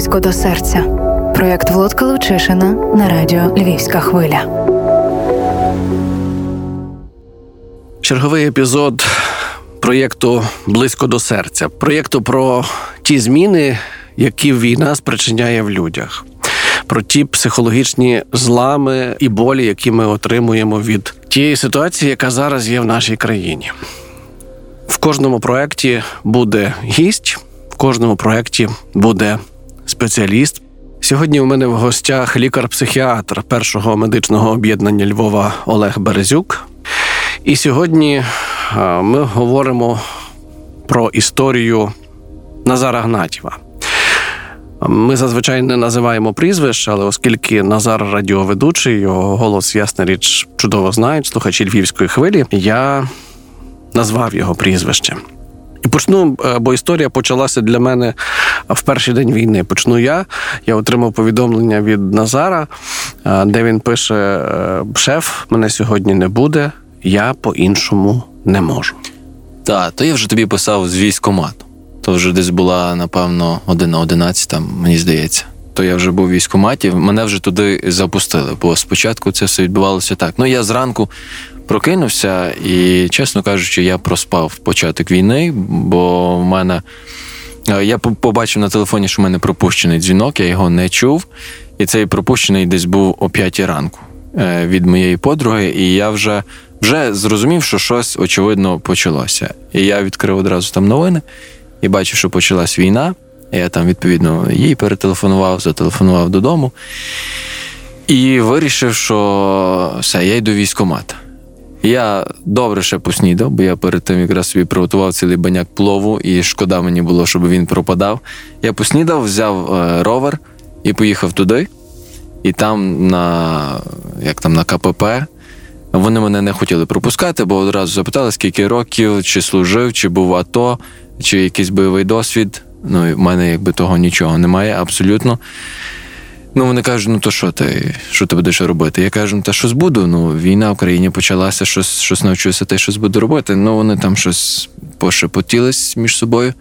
близько до серця. Проєкт Володка Лучишина на радіо Львівська хвиля. Черговий епізод проєкту Близько до серця. Проєкту про ті зміни, які війна спричиняє в людях, про ті психологічні злами і болі, які ми отримуємо від тієї ситуації, яка зараз є в нашій країні. В кожному проєкті буде гість, в кожному проєкті буде спеціаліст. Сьогодні у мене в гостях лікар-психіатр першого медичного об'єднання Львова Олег Березюк. І сьогодні ми говоримо про історію Назара Гнатєва. Ми зазвичай не називаємо прізвищ, але оскільки Назар радіоведучий, його голос, ясна річ, чудово знають слухачі львівської хвилі, я назвав його прізвище. І почну, е, бо історія почалася для мене в перший день війни. Почну я. Я отримав повідомлення від Назара, е, де він пише: е, Шеф, мене сьогодні не буде, я по-іншому не можу. Так, то я вже тобі писав з військомату. То вже десь була, напевно, година 11, там, мені здається. То я вже був в військкоматі, мене вже туди запустили, бо спочатку це все відбувалося так. Ну, я зранку прокинувся, і, чесно кажучи, я проспав початок війни, бо в мене. Е, я побачив на телефоні, що в мене пропущений дзвінок, я його не чув. І цей пропущений десь був о 5 ранку е, від моєї подруги, і я вже вже зрозумів, що щось очевидно почалося. І я відкрив одразу там новини і бачив, що почалась війна. Я там, відповідно, їй перетелефонував, зателефонував додому і вирішив, що все, я йду військомат. Я добре ще поснідав, бо я перед тим якраз собі приготував цілий баняк плову, і шкода мені було, щоб він пропадав. Я поснідав, взяв е, ровер і поїхав туди. І там на як там на КПП вони мене не хотіли пропускати, бо одразу запитали, скільки років, чи служив, чи був АТО, чи якийсь бойовий досвід. Ну, в мене якби того нічого немає, абсолютно. Ну, вони кажуть, ну то що ти що ти будеш робити? Я кажу, ну та щось буду. Ну, війна в країні почалася, щось щось навчуся, та щось буду робити. Ну, вони там щось пошепотілись між собою.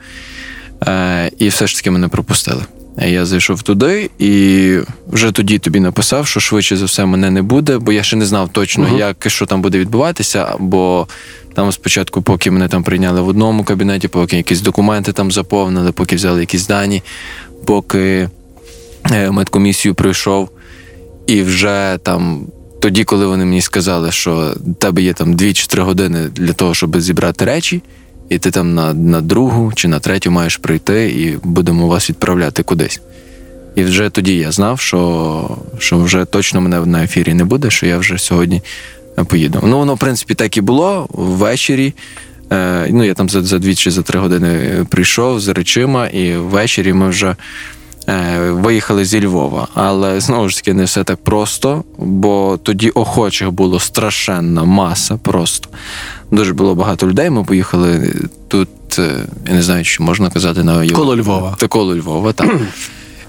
Е, І все ж таки мене пропустили. Я зайшов туди і вже тоді тобі написав, що швидше за все мене не буде, бо я ще не знав точно, uh-huh. як що там буде відбуватися. Бо там спочатку, поки мене там прийняли в одному кабінеті, поки якісь документи там заповнили, поки взяли якісь дані, поки медкомісію пройшов, і вже там. Тоді, коли вони мені сказали, що в тебе є там 2 чи 3 години для того, щоб зібрати речі, і ти там на на другу чи на третю маєш прийти, і будемо вас відправляти кудись. І вже тоді я знав, що що вже точно мене на ефірі не буде, що я вже сьогодні поїду. Ну, воно, в принципі, так і було ввечері. Е, Ну, я там за за дві чи за три години прийшов з речима, і ввечері ми вже е, виїхали зі Львова. Але знову ж таки не все так просто, бо тоді охочих було страшенна маса просто. Дуже було багато людей. Ми поїхали тут. Е, я не знаю, чи можна казати на коло Львова. Та коло Львова, там.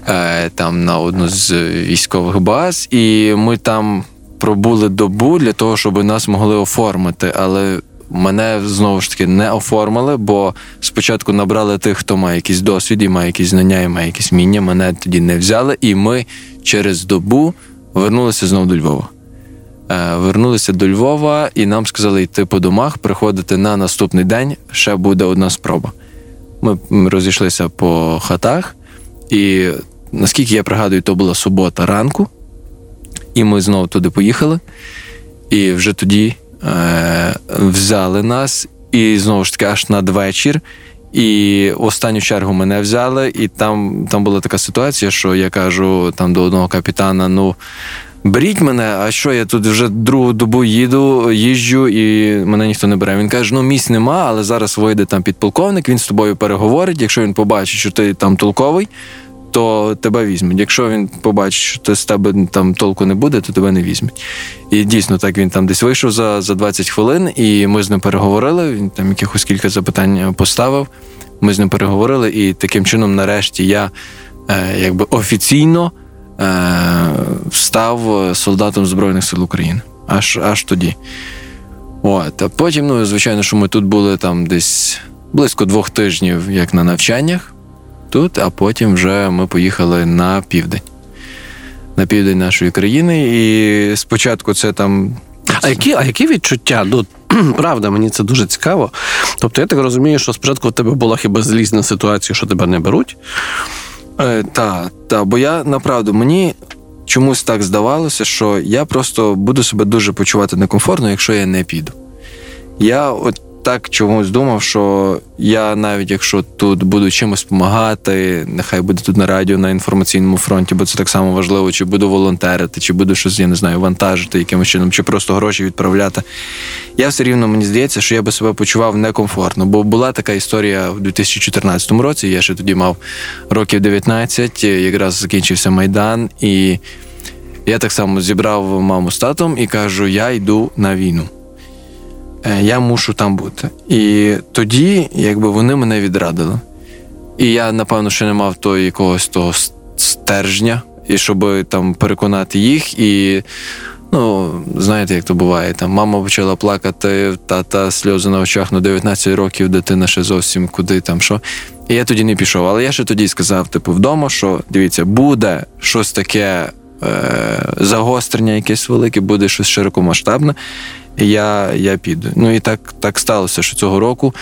Е, там на одну з військових баз, і ми там пробули добу для того, щоб нас могли оформити. Але мене знову ж таки не оформили, бо спочатку набрали тих, хто має якийсь досвід, і має якісь знання, і має якісь міння. Мене тоді не взяли, і ми через добу вернулися знову до Львова. Е, вернулися до Львова, і нам сказали йти по домах, приходити на наступний день. Ще буде одна спроба. Ми розійшлися по хатах, і наскільки я пригадую, то була субота ранку, і ми знову туди поїхали. І вже тоді е, взяли нас, і знову ж таки, аж надвечір. І останню чергу мене взяли, і там там була така ситуація, що я кажу там до одного капітана: ну беріть мене, а що я тут вже другу добу їду, їжджу, і мене ніхто не бере. Він каже: ну місць нема, але зараз вийде там підполковник, він з тобою переговорить. Якщо він побачить, що ти там толковий, то тебе візьмуть. Якщо він побачить, що з тебе там толку не буде, то тебе не візьмуть. І дійсно так він там десь вийшов за за 20 хвилин, і ми з ним переговорили. Він там якихось кілька запитань поставив. Ми з ним переговорили, і таким чином, нарешті, я е, якби офіційно е, став солдатом Збройних сил України. Аж аж тоді. От. А потім, ну, звичайно, що ми тут були там десь близько двох тижнів, як на навчаннях. Тут, а потім вже ми поїхали на південь. На південь нашої країни. І спочатку це там. А які, а які відчуття? Ну, правда, мені це дуже цікаво. Тобто, я так розумію, що спочатку в тебе була хіба злість на ситуацію, що тебе не беруть. Е, та, та, бо я направду мені чомусь так здавалося, що я просто буду себе дуже почувати некомфортно, якщо я не піду. Я от так чомусь думав, що я навіть якщо тут буду чимось допомагати, нехай буде тут на радіо на інформаційному фронті, бо це так само важливо, чи буду волонтерити, чи буду щось, я не знаю, вантажити якимось чином, чи просто гроші відправляти. Я все рівно мені здається, що я би себе почував некомфортно, бо була така історія в 2014 році. Я ще тоді мав років 19, якраз закінчився майдан, і я так само зібрав маму з татом і кажу: я йду на війну. Е, я мушу там бути. І тоді, якби вони мене відрадили. І я, напевно, ще не мав того якогось того стержня, і щоб там переконати їх. І, ну, знаєте, як то буває, там мама почала плакати, тата сльози на очах на 19 років, дитина ще зовсім куди там що. І я тоді не пішов. Але я ще тоді сказав, типу, вдома, що дивіться, буде щось таке. Е, загострення якесь велике, буде щось широкомасштабне я я піду. Ну і так так сталося, що цього року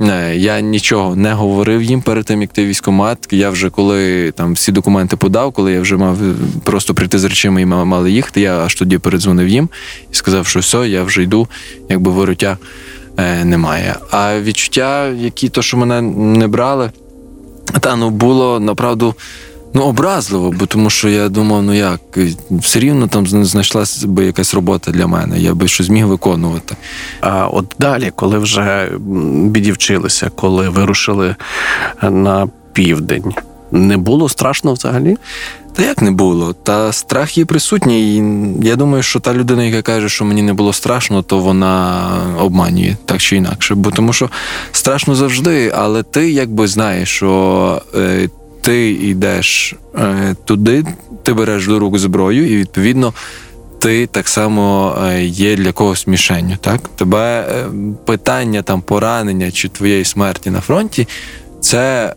е, я нічого не говорив їм перед тим, як ти військомат. Я вже коли там всі документи подав, коли я вже мав просто прийти з речами і мали їхати, я аж тоді передзвонив їм і сказав, що все, я вже йду, якби вороття е, немає. А відчуття, які то, що мене не брали, та ну було направду. Ну, образливо, бо тому що я думав, ну як, все рівно там знайшлася би якась робота для мене, я би щось зміг виконувати. А от далі, коли вже відівчилися, коли вирушили на південь, не було страшно взагалі? Та як не було? Та страх є присутній. І Я думаю, що та людина, яка каже, що мені не було страшно, то вона обманює так чи інакше. Бо тому що страшно завжди, але ти якби знаєш, що. Е, ти йдеш е, туди, ти береш до рук зброю, і відповідно ти так само е, є для когось мішенню. Так? Тебе е, питання там поранення чи твоєї смерті на фронті це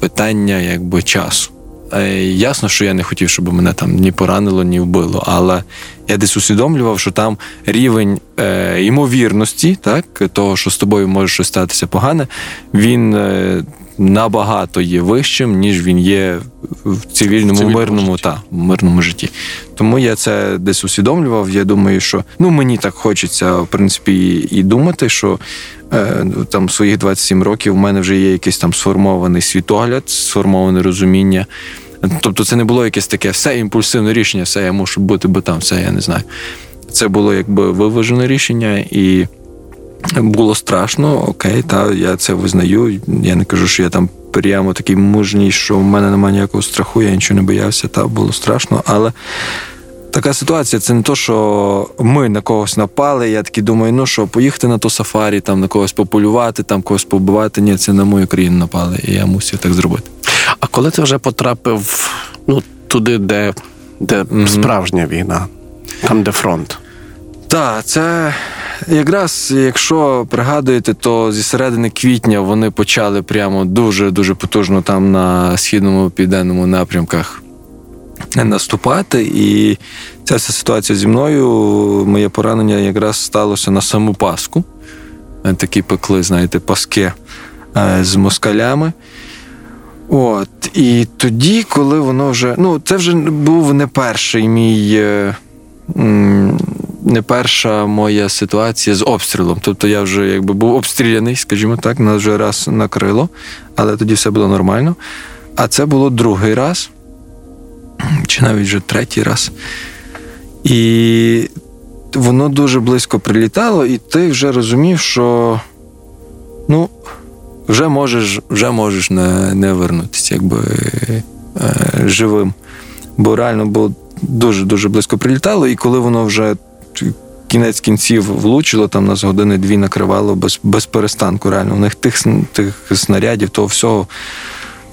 питання якби часу. Ясно, що я не хотів, щоб мене там ні поранило, ні вбило, але я десь усвідомлював, що там рівень е, ймовірності, так, того, що з тобою може щось статися погане, він е, набагато є вищим, ніж він є в цивільному в мирному та мирному житті. Тому я це десь усвідомлював. Я думаю, що ну мені так хочеться в принципі і думати, що е, там своїх 27 років в мене вже є якийсь там сформований світогляд, сформоване розуміння. Тобто, це не було якесь таке все імпульсивне рішення, все я мушу бути, бо там все я не знаю. Це було якби виважене рішення і. Було страшно, окей, та я це визнаю. Я не кажу, що я там прямо такий мужній, що в мене немає ніякого страху, я нічого не боявся, та було страшно. Але така ситуація це не то, що ми на когось напали. Я такий думаю, ну що, поїхати на то сафарі, там на когось пополювати, там когось побивати. Ні, це на мою країну напали, і я мусив так зробити. А коли ти вже потрапив ну, туди, де, де mm-hmm. справжня війна, там де фронт? Так, це якраз, якщо пригадуєте, то зі середини квітня вони почали прямо дуже-дуже потужно там на східному південному напрямках наступати. І ця вся ситуація зі мною, моє поранення якраз сталося на саму Пасху. Такі пекли, знаєте, паски е, з москалями. От, І тоді, коли воно вже. Ну, це вже був не перший мій. Не перша моя ситуація з обстрілом. Тобто я вже якби був обстріляний, скажімо так, нас вже раз накрило, але тоді все було нормально. А це було другий раз, чи навіть вже третій раз. І воно дуже близько прилітало, і ти вже розумів, що ну, вже можеш вже можеш не не вернутися, якби е, живим. Бо реально було дуже-дуже близько прилітало, і коли воно вже кінець кінців влучило, там нас години-дві накривало без без перестанку. Реально, у них тих тих снарядів, того всього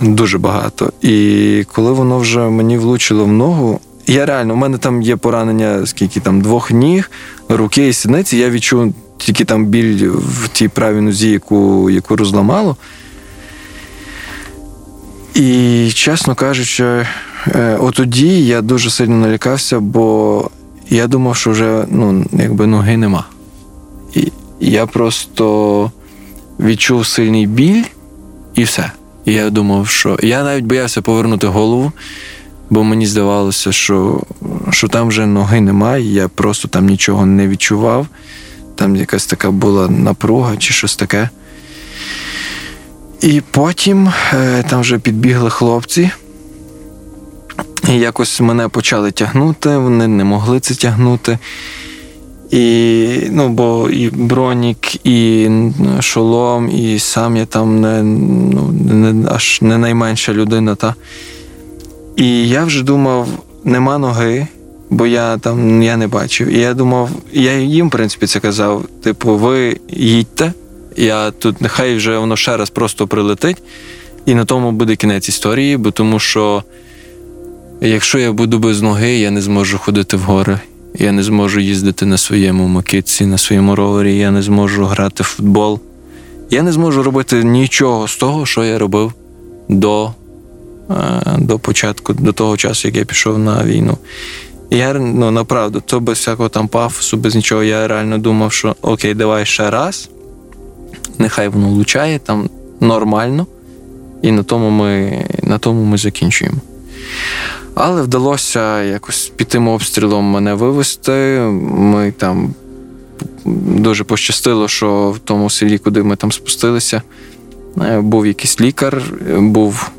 дуже багато. І коли воно вже мені влучило в ногу, я реально, у мене там є поранення, скільки там двох ніг, руки і сідниці, я відчув тільки там біль в тій правій нозі, яку, яку розламало. І, чесно кажучи, е, отоді я дуже сильно налякався, бо я думав, що вже ну, якби ноги нема. І я просто відчув сильний біль і все. І я думав, що я навіть боявся повернути голову, бо мені здавалося, що, що там вже ноги немає, я просто там нічого не відчував. Там якась така була напруга чи щось таке. І потім е, там вже підбігли хлопці. І якось мене почали тягнути, вони не могли це тягнути. І, ну, бо і бронік, і шолом, і сам я там не, ну, не, аж не найменша людина. Та. І я вже думав, нема ноги, бо я там я не бачив. І я думав, я їм, в принципі, це казав: типу, ви їдьте, я тут нехай вже воно ще раз просто прилетить, і на тому буде кінець історії, бо тому що якщо я буду без ноги, я не зможу ходити в гори. Я не зможу їздити на своєму макітці, на своєму ровері, я не зможу грати в футбол. Я не зможу робити нічого з того, що я робив до е, до початку, до того часу, як я пішов на війну. Я ну, направду, то без всякого там пафосу, без нічого, я реально думав, що окей, давай ще раз, нехай воно влучає там нормально, і на тому ми, на тому ми закінчуємо. Але вдалося якось під тим обстрілом мене вивезти. Ми там дуже пощастило, що в тому селі, куди ми там спустилися, е, був якийсь лікар, був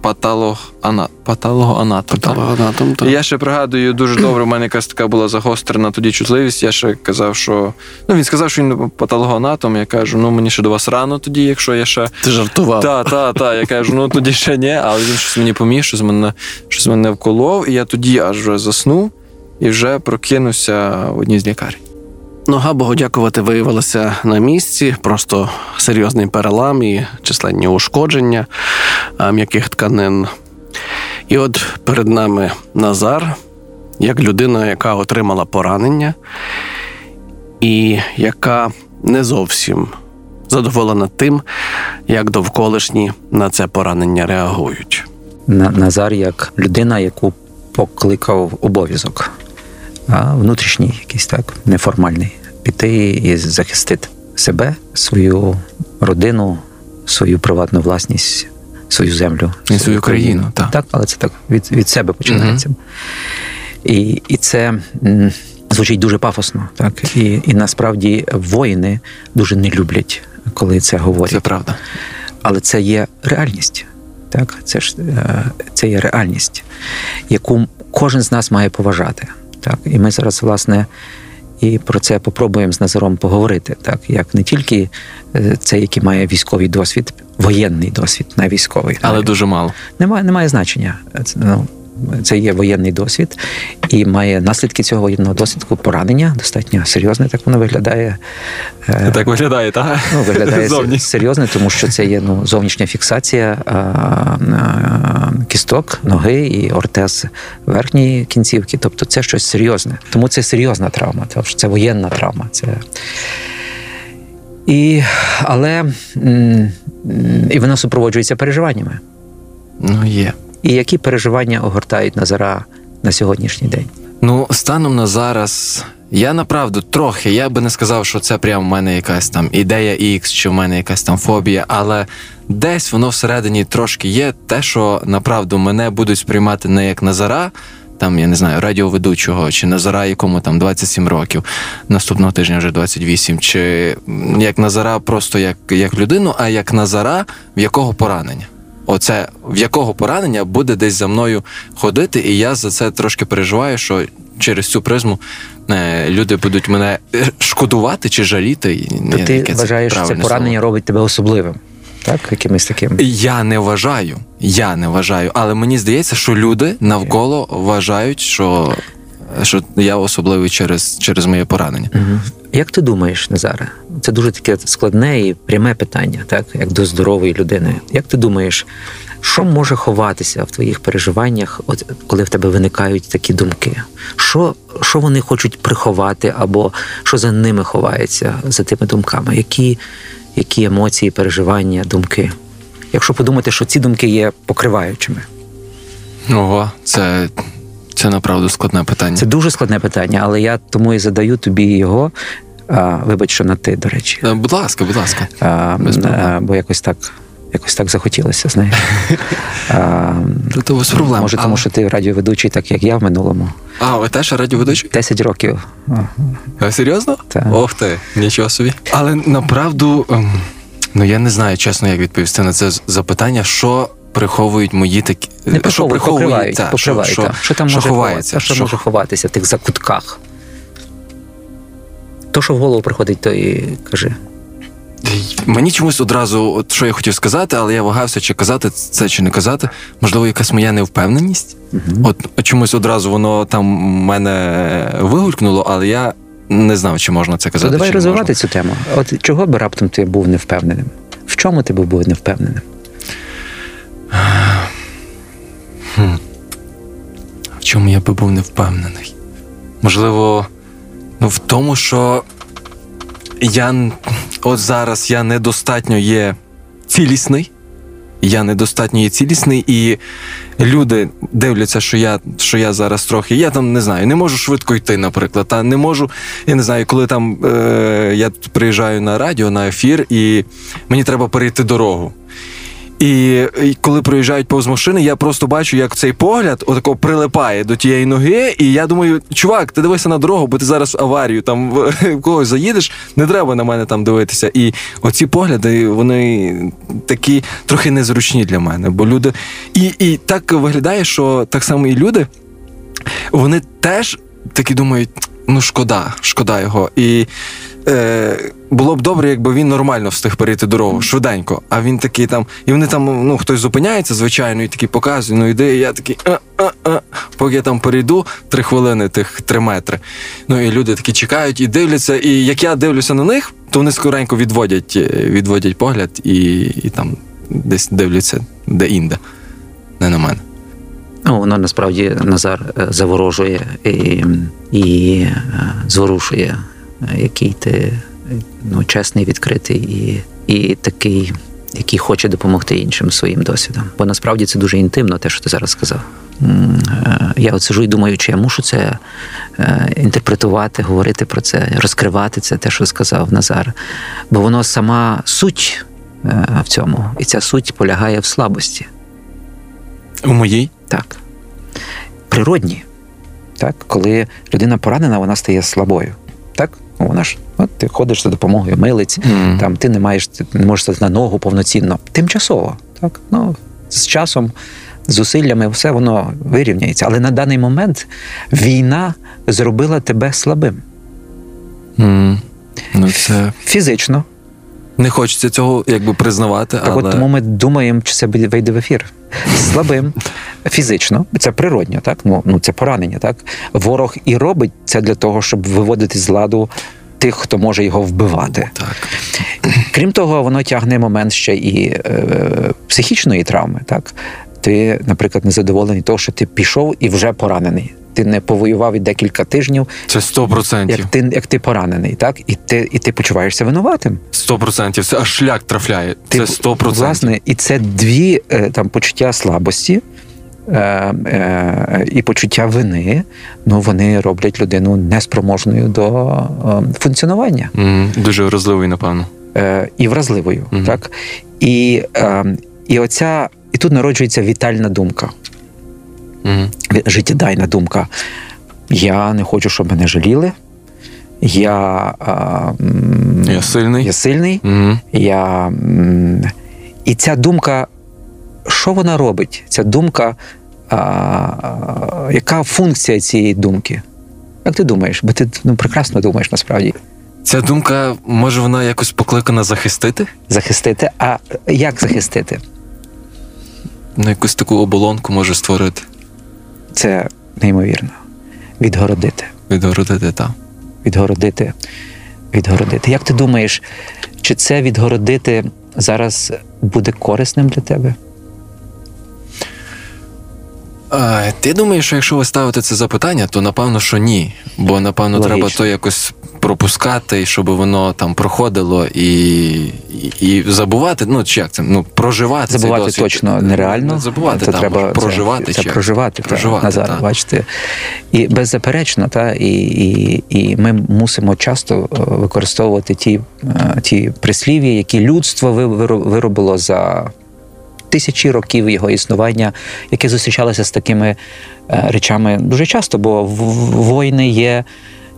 патологоанатом. Патологоанатом. Патологоанатом, так. Я ще пригадую дуже добре, у мене якась така була загострена тоді чутливість. Я ще казав, що ну він сказав, що він патологоанатом. Я кажу, ну мені ще до вас рано тоді, якщо я ще. Ти жартував. Так, так, так. Я кажу, ну тоді ще ні, але він щось мені поміг, щось мене щось мене вколов, і я тоді аж вже заснув і вже прокинувся в одній з лікарень. Нога, Богу дякувати, виявилася на місці, просто серйозний перелам і численні ушкодження м'яких тканин. І от перед нами Назар, як людина, яка отримала поранення, і яка не зовсім задоволена тим, як довколишні на це поранення реагують. Назар як людина, яку покликав обов'язок, а внутрішній якийсь так, неформальний, піти і захистити себе, свою родину, свою приватну власність, свою землю, І свою країну, так. так, але це так від, від себе починається. І, і це звучить дуже пафосно, так і, і насправді воїни дуже не люблять, коли це говорять Це правда. але це є реальність. Так, це ж е, це є реальність, яку кожен з нас має поважати. Так, і ми зараз, власне, і про це попробуємо з Назаром поговорити. Так, як не тільки е, це, який має військовий досвід, воєнний досвід, не військовий. Але Так. дуже мало. немає, немає значення. Це, ну, це є воєнний досвід, і має наслідки цього воєнного досвіду поранення достатньо серйозне, так воно виглядає. Е, Так виглядає, так? Ну, виглядає Зовні. серйозно, тому що це є ну, зовнішня фіксація а, а, кісток, ноги і ортез верхньої кінцівки. Тобто це щось серйозне. Тому це серйозна травма, тому що це воєнна травма. Це... І, але і вона супроводжується переживаннями. Ну, є. І які переживання огортають Назара на сьогоднішній день? Ну, станом на зараз, я направду трохи, я би не сказав, що це прямо в мене якась там ідея X, чи в мене якась там фобія, але десь воно всередині трошки є те, що направду мене будуть сприймати не як Назара, там, я не знаю, радіоведучого, чи Назара, якому там 27 років, наступного тижня вже 28, чи як Назара просто як, як людину, а як Назара, в якого поранення. Оце в якого поранення буде десь за мною ходити, і я за це трошки переживаю, що через цю призму е, люди будуть мене е, шкодувати чи жаліти. То я- ти вважаєш, що це поранення слово. робить тебе особливим, так? Якимось таким. Я не вважаю, я не вважаю, але мені здається, що люди навколо вважають, що, що я особливий через, через моє поранення. Мгм. Як ти думаєш, Назаре? Це дуже таке складне і пряме питання, так як до здорової людини. Як ти думаєш, що може ховатися в твоїх переживаннях, от коли в тебе виникають такі думки? Що, що вони хочуть приховати, або що за ними ховається за тими думками? Які, які емоції, переживання, думки? якщо подумати, що ці думки є покриваючими. Ого, це, це направду складне питання. Це дуже складне питання, але я тому і задаю тобі його. А, вибач, що на ти, до речі. Е, Будь ласка, будь ласка. А, а, бо якось так, якось так захотілося, знаєш. А, Та то без проблем. може, тому що ти радіоведучий, так як я в минулому. А, ви теж радіоведучий? 10 років. А, А, серйозно? Так. Ох ти, нічого собі. Але направду, ем, ну я не знаю чесно, як відповісти на це запитання, що приховують мої такі. Не що приховують, покривають, та, покривають. що, та. Що там що може ховається? ховатися? Що, може ховатися в тих закутках? То, що в голову приходить, то і кажи. Мені чомусь одразу, от що я хотів сказати, але я вагався, чи казати це, чи не казати. Можливо, якась моя невпевненість. Мгм. От чомусь одразу воно там мене вигулькнуло, але я не знав, чи можна це То казати. давай чи не розвивати можна. цю тему. От чого би раптом ти був невпевненим? В чому ти був невпевненим? В чому я би був не впевнений? Можливо, ну в тому, що я от зараз я недостатньо є цілісний. Я недостатньо є цілісний, і люди дивляться, що я, що я зараз трохи. Я там не знаю, не можу швидко йти, наприклад. Та не можу. Я не знаю, коли там е, я приїжджаю на радіо, на ефір, і мені треба перейти дорогу. І, і коли проїжджають повз машини, я просто бачу, як цей погляд отако прилипає до тієї ноги. І я думаю, чувак, ти дивися на дорогу, бо ти зараз в аварію там в, когось заїдеш, не треба на мене там дивитися. І оці погляди, вони такі трохи незручні для мене. Бо люди. І, і так виглядає, що так само і люди, вони теж такі думають: ну шкода, шкода його. І е, було б добре, якби він нормально встиг перейти дорогу, швиденько. А він такий там, і вони там, ну, хтось зупиняється, звичайно, і такий показує, ну йди, і я такий, а, а, а, поки я там перейду три хвилини, тих три метри. Ну і люди такі чекають і дивляться. І як я дивлюся на них, то вони скоренько відводять, е, відводять погляд і, і там десь дивляться де-інде, не на мене. Ну, воно насправді Назар е, заворожує і, і е, зворушує, е, який ти е, ну, чесний, відкритий і, і такий, який хоче допомогти іншим своїм досвідом. Бо насправді це дуже інтимно, те, що ти зараз сказав. Е, Я от сижу і думаю, чи я мушу це е, інтерпретувати, говорити про це, розкривати це, те, що сказав Назар. Бо воно сама суть е, в цьому, і ця суть полягає в слабості. У моїй Так. Природні. Так? Коли людина поранена, вона стає слабою. Так? Ну, вона ж, от ти ходиш за допомогою милиць, Мгм. там, ти не маєш, ти не можеш стати на ногу повноцінно. Тимчасово. Так? Ну, з часом, зусиллями, все воно вирівняється. Але на даний момент війна зробила тебе слабим. М. Ну, це Фізично. не хочеться цього якби признавати, Так але от тому ми думаємо, чи це вийде в ефір. Слабим фізично, це природньо, так? Ну, ну це поранення, так? Ворог і робить це для того, щоб виводити з ладу тих, хто може його вбивати. так. Крім того, воно тягне момент ще і е, психічної травми. Так? Ти, наприклад, незадоволений того, що ти пішов і вже поранений. Ти не повоював і декілька тижнів, Це 100%. як ти, як ти поранений, так? І ти, і ти почуваєшся винуватим. 100%. Це аж шлях трафляє. Це Ти, 100%. Власне, і це дві е, там почуття слабості і почуття вини. Ну вони роблять людину неспроможною до е, функціонування М, Дуже вразливий, напевно. е, і вразливою. Мгм. Так? І, е, і оця, і тут народжується вітальна думка, ві- життєдайна думка. Я не хочу, щоб мене жаліли. Я, е, м, Я сильний. я сильний. М. Я... І ця думка, що вона робить? Ця думка, а, а, яка функція цієї думки? Як ти думаєш? Бо ти ну, прекрасно думаєш насправді. Ця думка, може, вона якось покликана захистити? Захистити. А як захистити? Ну, якусь таку оболонку може створити, Це неймовірно. Відгородити. відгородити там. Відгородити. Відгородити. Як ти думаєш, чи це відгородити зараз буде корисним для тебе? А, ти думаєш, що якщо ви ставите це запитання, то напевно, що ні. Бо напевно Логічно. треба то якось пропускати, щоб воно там проходило і, і, і забувати. Ну, чи як це? Ну, проживати. цей Забувати досвід. точно нереально. Забувати, це там, треба проживати. Це, це чи як? проживати, проживати Назар, та. бачите. І беззаперечно, та, і, і, і ми мусимо часто е, використовувати ті, е, ті прислів'я, які людство ви- виро- виробило за тисячі років його існування, яке зустрічалося з такими е, речами дуже часто, бо війни є.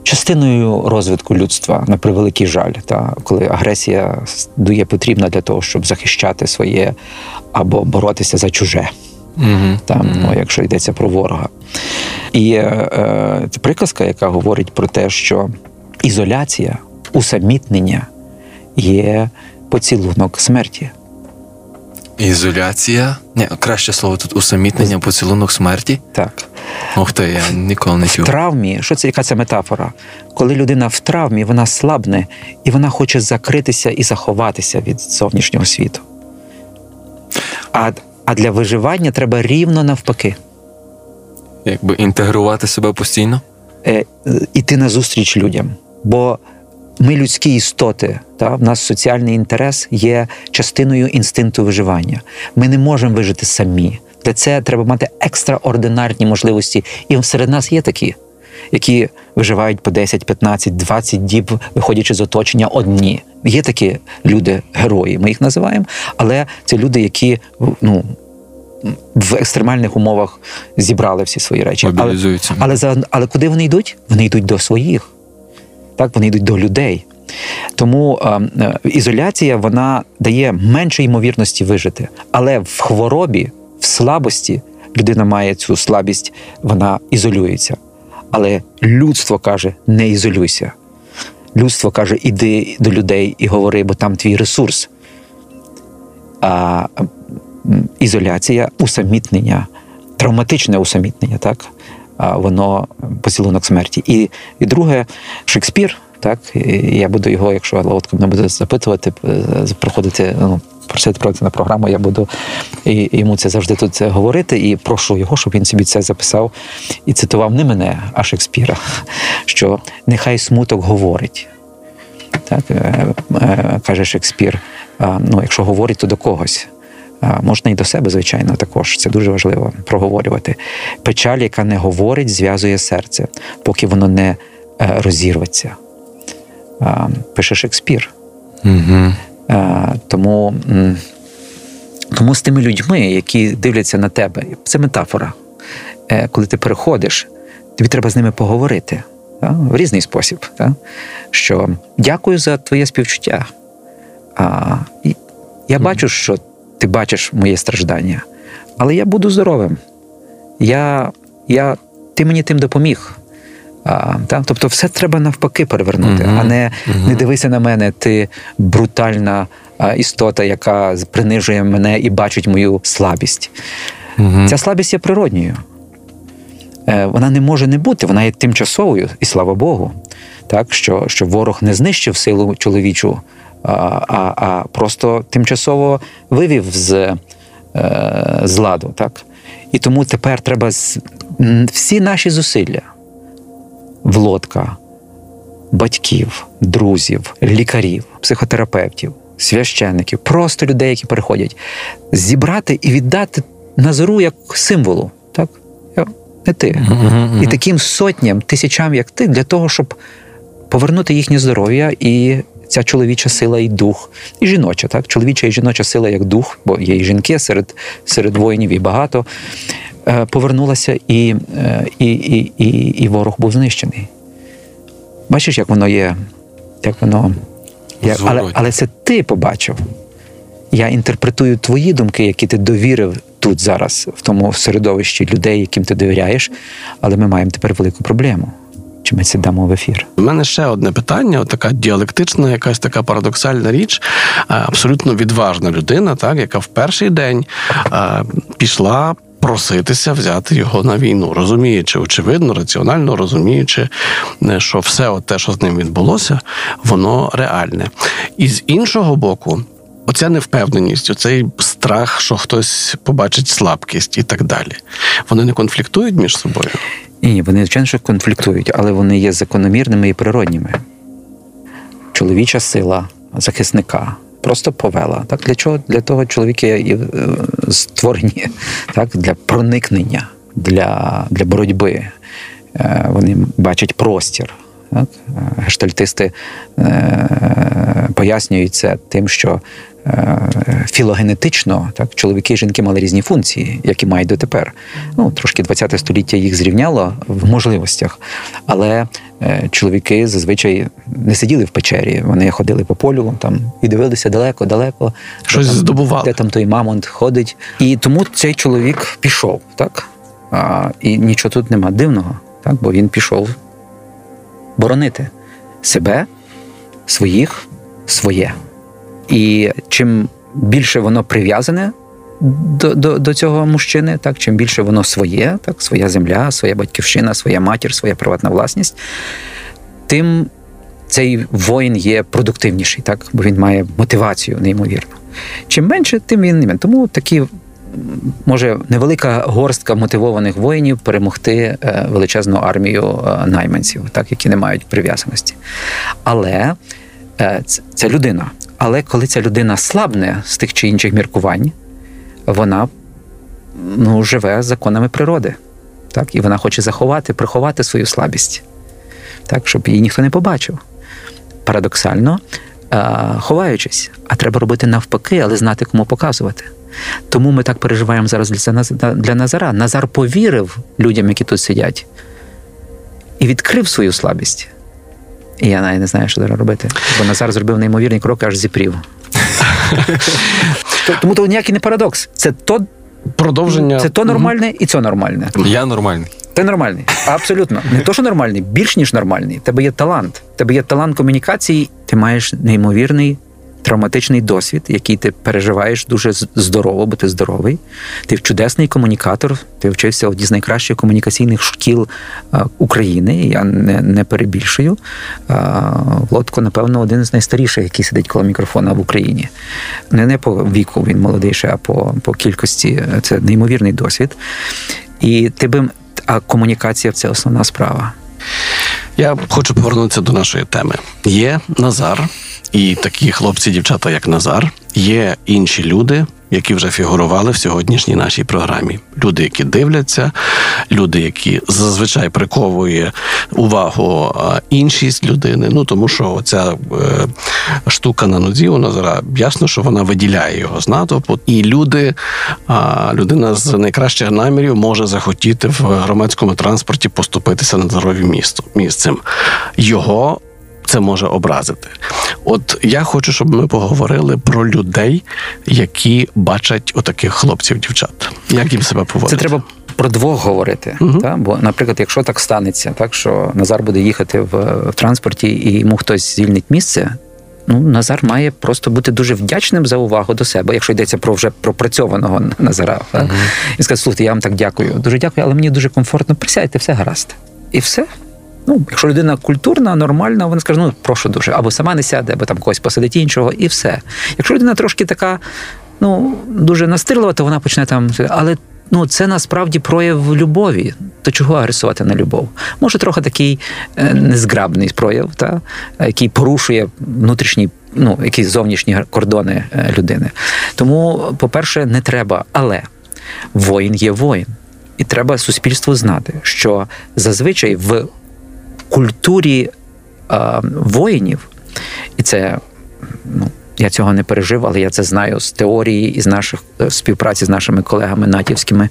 Частиною розвитку людства на превеликий жаль, та коли агресія дує потрібна для того, щоб захищати своє або боротися за чуже, Мгм. там, ну, якщо йдеться про ворога. І є е, це приказка, яка говорить про те, що ізоляція, усамітнення є поцілунок смерті. Ізоляція. Ні, краще слово тут усамітнення, поцілунок смерті. Так. Ух ти, я ніколи не В травмі, що це яка це метафора? Коли людина в травмі, вона слабне і вона хоче закритися і заховатися від зовнішнього світу. А, а для виживання треба рівно навпаки. Якби інтегрувати себе постійно. е, іти назустріч людям. Бо ми людські істоти, та? в нас соціальний інтерес є частиною інстинкту виживання. Ми не можемо вижити самі. Для це треба мати екстраординарні можливості. І серед нас є такі, які виживають по 10, 15, 20 діб, виходячи з оточення одні. Є такі люди, герої, ми їх називаємо, але це люди, які ну, в екстремальних умовах зібрали всі свої речі. Але- але, за, але куди вони йдуть? Вони йдуть до своїх. Так, вони йдуть до людей. Тому е, е, ізоляція вона дає менше ймовірності вижити. Але в хворобі, в слабості людина має цю слабість, вона ізолюється. Але людство каже: не ізолюйся. Людство каже, іди до людей і говори, бо там твій ресурс. А ізоляція, усамітнення, травматичне усамітнення, так? Воно поцілунок смерті. І, і друге, Шекспір, так, я буду його, якщо Ловотко мене буде запитувати, е, приходити, ну, просити про це на програму, я буду і, йому це завжди тут говорити. І прошу його, щоб він собі це записав і цитував не мене, а Шекспіра, що нехай смуток говорить. Так, е, е, каже Шекспір. Ну, якщо говорить, то до когось. Можна і до себе, звичайно, також. Це дуже важливо проговорювати. Печаль, яка не говорить, зв'язує серце, поки воно не е, розірветься. Пише Шекспір. Угу. Тому, тому з тими людьми, які дивляться на тебе, це метафора. Е, Коли ти переходиш, тобі треба з ними поговорити та, в різний спосіб. Та, що дякую за твоє співчуття. А, і я бачу, що ти бачиш моє страждання, але я буду здоровим. Я, я, ти мені тим допоміг. А, та? Тобто, все треба навпаки перевернути, Мгм. а не, не дивися на мене, ти брутальна а, істота, яка принижує мене і бачить мою слабість. Угу. Ця слабість є природньою. Е, Вона не може не бути, вона є тимчасовою, і слава Богу. Так, що, що ворог не знищив силу чоловічу, а, а, просто тимчасово вивів з, е, з ладу. Так? І тому тепер треба всі наші зусилля влодка, батьків, друзів, лікарів, психотерапевтів, священників, просто людей, які переходять, зібрати і віддати Назару як символу. Так? Не ти. І таким сотням, тисячам, як ти, для того, щоб повернути їхнє здоров'я і ця чоловіча сила і дух, і жіноча, так? Чоловіча і жіноча сила як дух, бо є і жінки серед, серед воїнів і багато, е, повернулася, і, е, і, і, і, і ворог був знищений. Бачиш, як воно є, як воно. Як, але, але це ти побачив. Я інтерпретую твої думки, які ти довірив тут зараз, в тому середовищі людей, яким ти довіряєш, але ми маємо тепер велику проблему. Чи ми це дамо в ефір? У мене ще одне питання: така діалектична, якась така парадоксальна річ. Е, Абсолютно відважна людина, так, яка в перший день е, пішла. Проситися взяти його на війну, розуміючи, очевидно, раціонально розуміючи, е, що все те, що з ним відбулося, воно реальне. І з іншого боку, оця невпевненість, оцей страх, що хтось побачить слабкість і так далі. Вони не конфліктують між собою. Ні, вони звичайно що конфліктують, але вони є закономірними і природніми. Чоловіча сила захисника просто повела. Так для чого? Для того чоловіки е, створені так, для проникнення, для, для боротьби. Е, Вони бачать простір. Так? Е, Гештальтисти пояснюють це тим, що філогенетично так, чоловіки і жінки мали різні функції, які мають дотепер. Ну, трошки 20 століття їх зрівняло в можливостях. Але е, чоловіки зазвичай не сиділи в печері, вони ходили по полю там, і дивилися далеко-далеко. Щось де там, здобували. Де там той мамонт ходить. І тому цей чоловік пішов, так? А, і нічого тут нема дивного, так? бо він пішов боронити себе, своїх, своє. І чим більше воно прив'язане до, до, до цього мужчини, так, чим більше воно своє, так, своя земля, своя батьківщина, своя матір, своя приватна власність, тим цей воїн є продуктивніший, так, бо він має мотивацію неймовірну. Чим менше, тим він не. Тому такі. Може невелика горстка мотивованих воїнів перемогти е, величезну армію е, найманців, так які не мають прив'язаності. Але це, це людина. Але коли ця людина слабне з тих чи інших міркувань, вона ну, живе законами природи. Так? І вона хоче заховати, приховати свою слабість, так, щоб її ніхто не побачив. Парадоксально, е, ховаючись, а треба робити навпаки, але знати, кому показувати. Тому ми так переживаємо зараз для Назара. Назар повірив людям, які тут сидять, і відкрив свою слабість. І я навіть не знаю, що зараз робити. Бо Назар зробив неймовірний крок, аж зіпрів. Тому то ніякий не парадокс. Це то, Продовження це то нормальне і це нормальне. Я нормальний. Ти нормальний. Абсолютно. Не то, що нормальний, більш ніж нормальний. Тебе є талант. Тебе є талант комунікації, ти маєш неймовірний травматичний досвід, який ти переживаєш дуже здорово, бо ти здоровий. Ти чудесний комунікатор, ти вчився в одній з найкращих комунікаційних шкіл е, України. Я не, не перебільшую. Е, Лодко, напевно, один з найстаріших, який сидить коло мікрофона в Україні. Не, не по віку він молодийший, а по, по кількості. Це неймовірний досвід. І ти би а комунікація це основна справа. Я хочу повернутися до нашої теми. Є Назар, і такі хлопці, дівчата, як Назар, є інші люди, які вже фігурували в сьогоднішній нашій програмі. Люди, які дивляться, люди, які зазвичай приковує увагу іншість людини. Ну тому що ця е, штука на нозі у Назара ясно, що вона виділяє його з натовпу. І люди, людина з найкращих намірів може захотіти в громадському транспорті поступитися на здоров'я місто місцем. Його це може образити. От я хочу, щоб ми поговорили про людей, які бачать отаких хлопців, дівчат. Як їм себе поводити? Це треба про двох говорити. Мгм. Та? Бо, наприклад, якщо так станеться, так що Назар буде їхати в, в транспорті і йому хтось звільнить місце. Ну, Назар має просто бути дуже вдячним за увагу до себе, якщо йдеться про вже пропрацьованого Назара. Так? І сказати, слухайте, я вам так дякую. Дуже дякую, але мені дуже комфортно. Присядьте, все гаразд. І все. Ну, якщо людина культурна, нормальна, вона скаже, ну прошу дуже, або сама не сяде, або там когось посадить іншого, і все. Якщо людина трошки така, ну дуже настирлива, то вона почне там. Але ну це насправді прояв любові. То чого агресувати на любов? Може, трохи такий е, незграбний прояв, та, який порушує внутрішні, ну, якісь зовнішні кордони е, людини. Тому, по-перше, не треба. Але воїн є воїн. І треба суспільству знати, що зазвичай в культурі е, воїнів, і це ну, я цього не пережив, але я це знаю з теорії і з наших е, співпраці з нашими колегами натівськими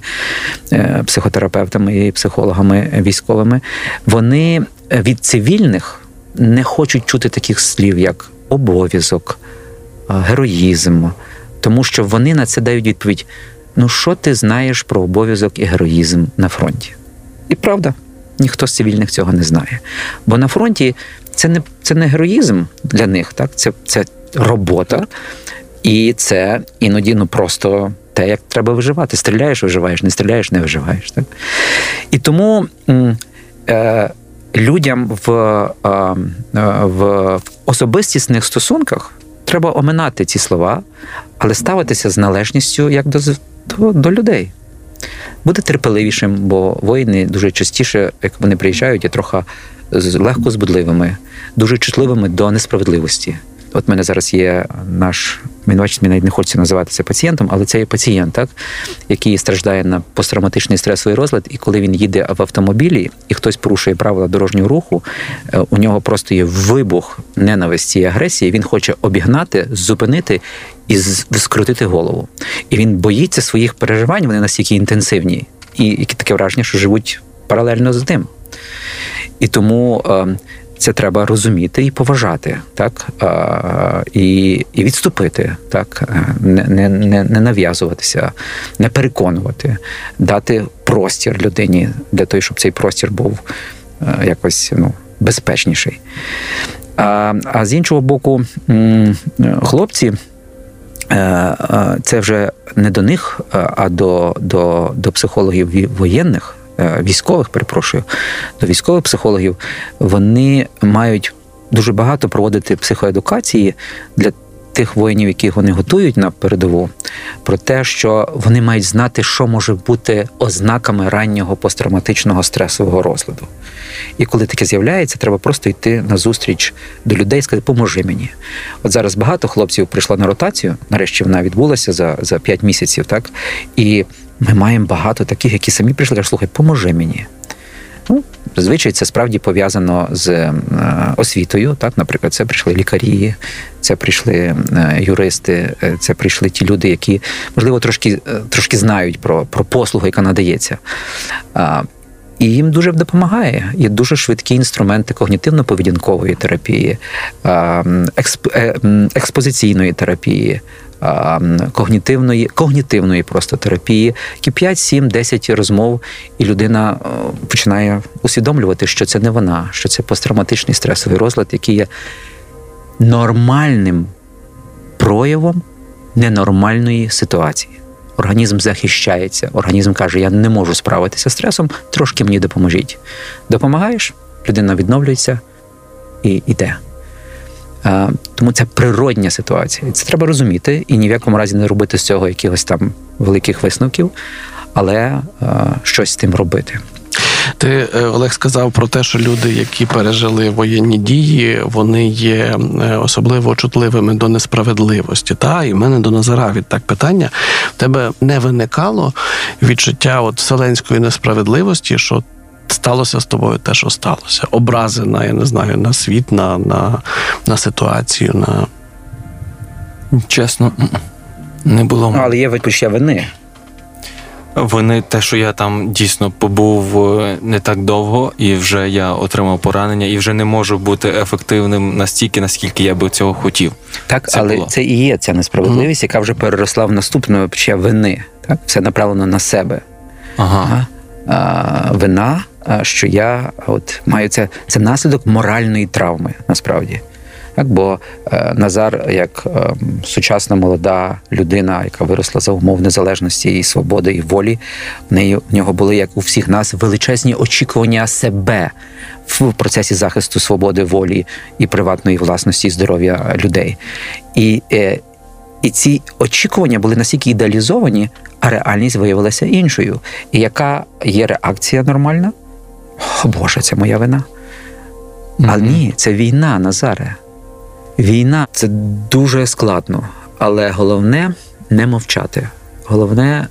е, психотерапевтами і психологами військовими. Вони від цивільних не хочуть чути таких слів, як обов'язок, е, героїзм, тому що вони на це дають відповідь: ну що ти знаєш про обов'язок і героїзм на фронті? І правда. Ніхто з цивільних цього не знає. Бо на фронті це не це не героїзм для них, так? Це, це робота, і це іноді ну, просто те, як треба виживати. Стріляєш, виживаєш, не стріляєш, не виживаєш. Так? І тому е, людям в, е, в особистісних стосунках треба оминати ці слова, але ставитися з належністю як до, до, до людей. Бути терпеливішим, бо воїни дуже частіше, як вони приїжджають, є трохи легко збудливими, дуже чутливими до несправедливості. От в мене зараз є наш він бачить, мені навіть не хочеться називати це пацієнтом, але це є пацієнт, так, який страждає на посттравматичний стресовий розлад, і коли він їде в автомобілі, і хтось порушує правила дорожнього руху, е, у нього просто є вибух ненависті і агресії. Він хоче обігнати, зупинити і скрутити голову. І він боїться своїх переживань, вони настільки інтенсивні, і таке враження, що живуть паралельно з ним. І тому е, це треба розуміти і поважати, так і, і відступити, так е, не, не, не, нав'язуватися, не переконувати, дати простір людині для того, щоб цей простір був е, якось ну, безпечніший. А, а з іншого боку, хлопці. е, Це вже не до них, а до, до, до психологів воєнних, військових, перепрошую, до військових психологів, вони мають дуже багато проводити психоедукації для тих воїнів, яких вони готують на передову, про те, що вони мають знати, що може бути ознаками раннього посттравматичного стресового розладу. І коли таке з'являється, треба просто йти на зустріч до людей і сказати, поможи мені. От зараз багато хлопців прийшло на ротацію, нарешті вона відбулася за, за 5 місяців, так? І ми маємо багато таких, які самі прийшли, кажуть, слухай, поможи мені. Ну, зазвичай це справді пов'язано з е, освітою. Так, наприклад, це прийшли лікарі, це прийшли е, юристи, е, це прийшли ті люди, які можливо трошки, трошки знають про, про послугу, яка надається. І їм дуже допомагає. Є дуже швидкі інструменти когнітивно-поведінкової терапії, е, експозиційної терапії. Когнітивної, когнітивної просто терапії, які 5, 7, 10 розмов, і людина е, починає усвідомлювати, що це не вона, що це посттравматичний стресовий розлад, який є нормальним проявом ненормальної ситуації. Організм захищається, організм каже: Я не можу справитися з стресом, трошки мені допоможіть. Допомагаєш, людина відновлюється і йде. Тому це природня ситуація. Це треба розуміти і ні в якому разі не робити з цього якихось там великих висновків, але щось з тим робити. Ти е, Олег сказав про те, що люди, які пережили воєнні дії, вони є е, особливо чутливими до несправедливості. Та і в мене до Назара від так питання в тебе не виникало відчуття от вселенської несправедливості, що сталося з тобою те, що сталося. Образи на я не знаю на світ, на, на, на ситуацію. на... Чесно, не було. Але є відчуття вини. Вони те, що я там дійсно побув е, не так довго, і вже я отримав поранення, і вже не можу бути ефективним настільки, наскільки я би цього хотів. Так, Це але було. це і є ця несправедливість, яка вже переросла в наступне почуття вини. Так, все направлено на себе. Ага. А, вина, що я от маю це, це наслідок моральної травми, насправді. Так, бо е, Назар, як е, сучасна молода людина, яка виросла за умов незалежності і свободи і волі, в неї в нього були, як у всіх нас, величезні очікування себе в процесі захисту свободи, волі і приватної власності і здоров'я людей. І, е, і ці очікування були настільки ідеалізовані, а реальність виявилася іншою. І яка є реакція нормальна? О Боже, це моя вина. А ні, це війна, Назаре. Війна це дуже складно, але головне не мовчати. Головне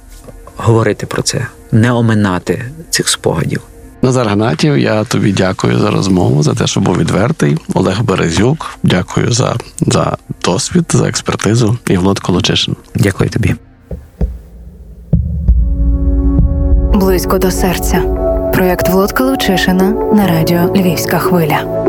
говорити про це, не оминати цих спогадів. Назар Гнатів, я тобі дякую за розмову, за те, що був відвертий. Олег Березюк, дякую за, за досвід, за експертизу. І Влад Колочишин. Дякую тобі. Близько до серця. Проєкт Володка Лучишина на радіо Львівська хвиля.